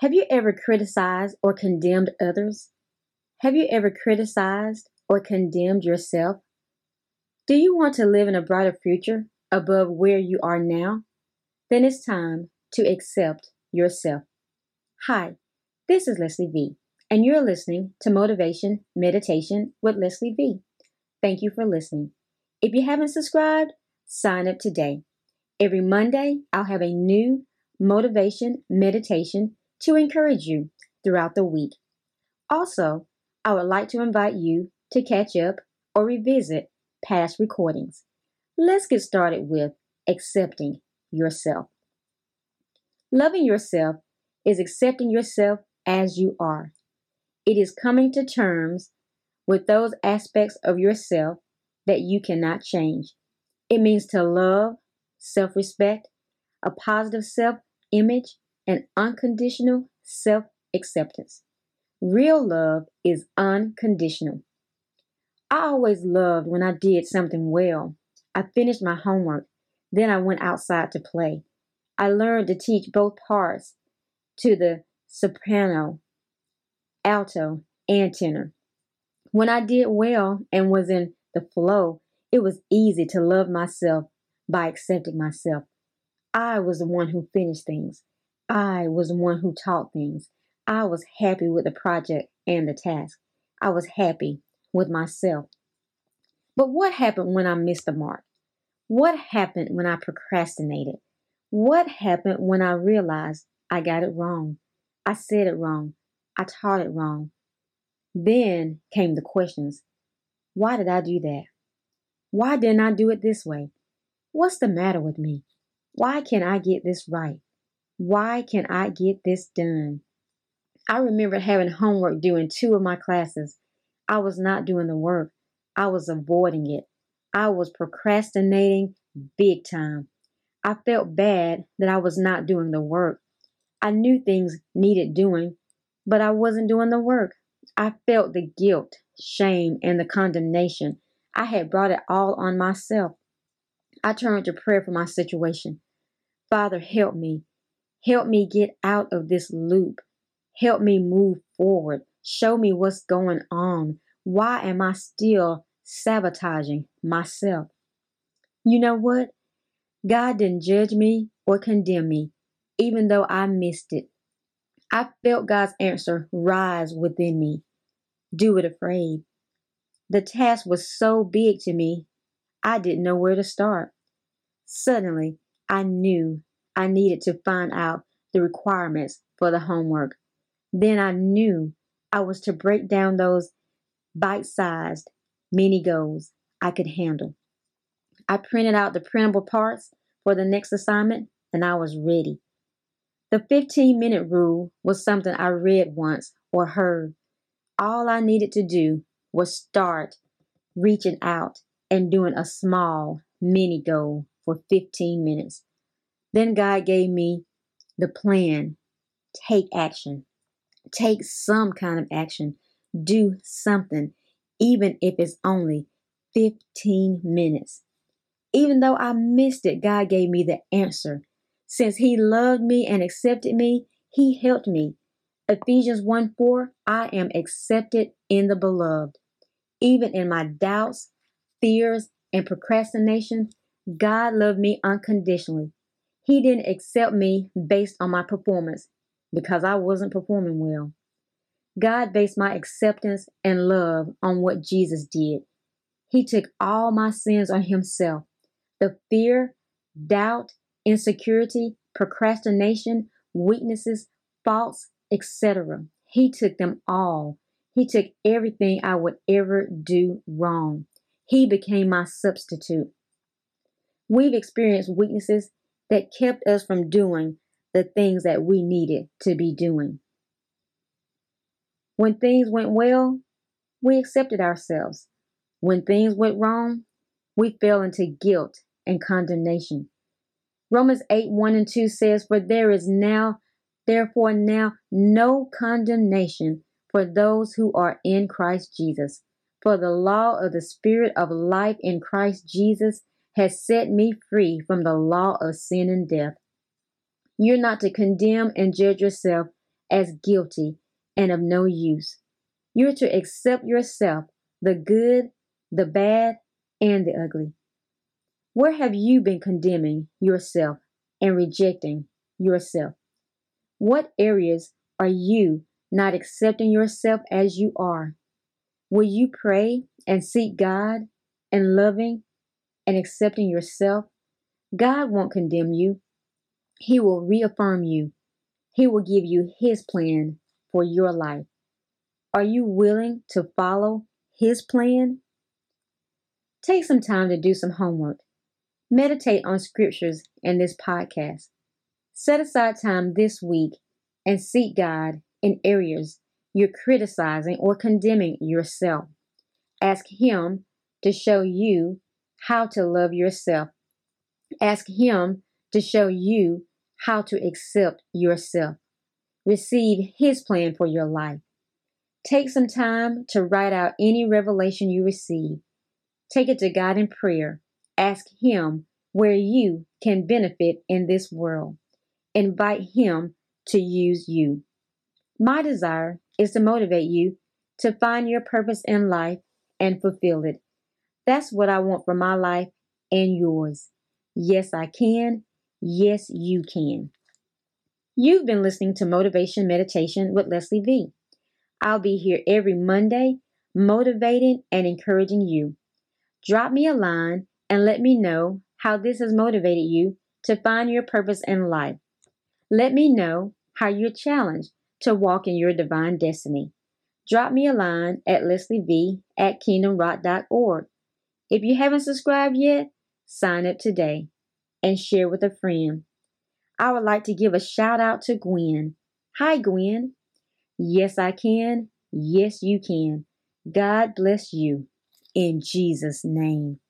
Have you ever criticized or condemned others? Have you ever criticized or condemned yourself? Do you want to live in a brighter future above where you are now? Then it's time to accept yourself. Hi, this is Leslie V, and you're listening to Motivation Meditation with Leslie V. Thank you for listening. If you haven't subscribed, sign up today. Every Monday, I'll have a new motivation meditation to encourage you throughout the week. Also, I would like to invite you to catch up or revisit past recordings. Let's get started with accepting yourself. Loving yourself is accepting yourself as you are. It is coming to terms with those aspects of yourself that you cannot change. It means to love, self respect, a positive self image, and unconditional self acceptance. Real love is unconditional. I always loved when I did something well. I finished my homework. Then I went outside to play. I learned to teach both parts to the soprano, alto, and tenor. When I did well and was in the flow, it was easy to love myself by accepting myself. I was the one who finished things. I was the one who taught things. I was happy with the project and the task. I was happy with myself. But what happened when I missed the mark? What happened when I procrastinated? What happened when I realized I got it wrong? I said it wrong. I taught it wrong. Then came the questions Why did I do that? Why didn't I do it this way? What's the matter with me? Why can't I get this right? Why can I get this done? I remember having homework due in two of my classes. I was not doing the work. I was avoiding it. I was procrastinating big time. I felt bad that I was not doing the work. I knew things needed doing, but I wasn't doing the work. I felt the guilt, shame, and the condemnation. I had brought it all on myself. I turned to prayer for my situation. Father, help me. Help me get out of this loop. Help me move forward. Show me what's going on. Why am I still sabotaging myself? You know what? God didn't judge me or condemn me, even though I missed it. I felt God's answer rise within me. Do it afraid. The task was so big to me, I didn't know where to start. Suddenly, I knew I needed to find out the requirements for the homework. Then I knew I was to break down those bite sized mini goals I could handle. I printed out the printable parts for the next assignment and I was ready. The 15 minute rule was something I read once or heard. All I needed to do was start reaching out and doing a small mini goal for 15 minutes. Then God gave me the plan. Take action. Take some kind of action. Do something, even if it's only 15 minutes. Even though I missed it, God gave me the answer. Since He loved me and accepted me, He helped me. Ephesians 1 4, I am accepted in the beloved. Even in my doubts, fears, and procrastination, God loved me unconditionally. He didn't accept me based on my performance because I wasn't performing well. God based my acceptance and love on what Jesus did. He took all my sins on Himself. The fear, doubt, insecurity, procrastination, weaknesses, faults, etc. He took them all. He took everything I would ever do wrong. He became my substitute. We've experienced weaknesses that kept us from doing the things that we needed to be doing. When things went well, we accepted ourselves. When things went wrong, we fell into guilt and condemnation. Romans 8 1 and 2 says, For there is now, therefore, now no condemnation for those who are in Christ Jesus. For the law of the Spirit of life in Christ Jesus has set me free from the law of sin and death. You're not to condemn and judge yourself as guilty and of no use. You're to accept yourself, the good, the bad, and the ugly. Where have you been condemning yourself and rejecting yourself? What areas are you not accepting yourself as you are? Will you pray and seek God and loving and accepting yourself? God won't condemn you. He will reaffirm you. He will give you His plan for your life. Are you willing to follow His plan? Take some time to do some homework. Meditate on scriptures and this podcast. Set aside time this week and seek God in areas you're criticizing or condemning yourself. Ask Him to show you how to love yourself. Ask Him to show you how to accept yourself. Receive His plan for your life. Take some time to write out any revelation you receive. Take it to God in prayer Ask Him where you can benefit in this world. Invite Him to use you. My desire is to motivate you to find your purpose in life and fulfill it. That's what I want for my life and yours. Yes, I can. Yes, you can. You've been listening to Motivation Meditation with Leslie V. I'll be here every Monday, motivating and encouraging you. Drop me a line and let me know how this has motivated you to find your purpose in life. Let me know how you're challenged to walk in your divine destiny. Drop me a line at lesliev at kingdomrock.org. If you haven't subscribed yet, sign up today and share with a friend. I would like to give a shout out to Gwen. Hi, Gwen. Yes, I can. Yes, you can. God bless you. In Jesus' name.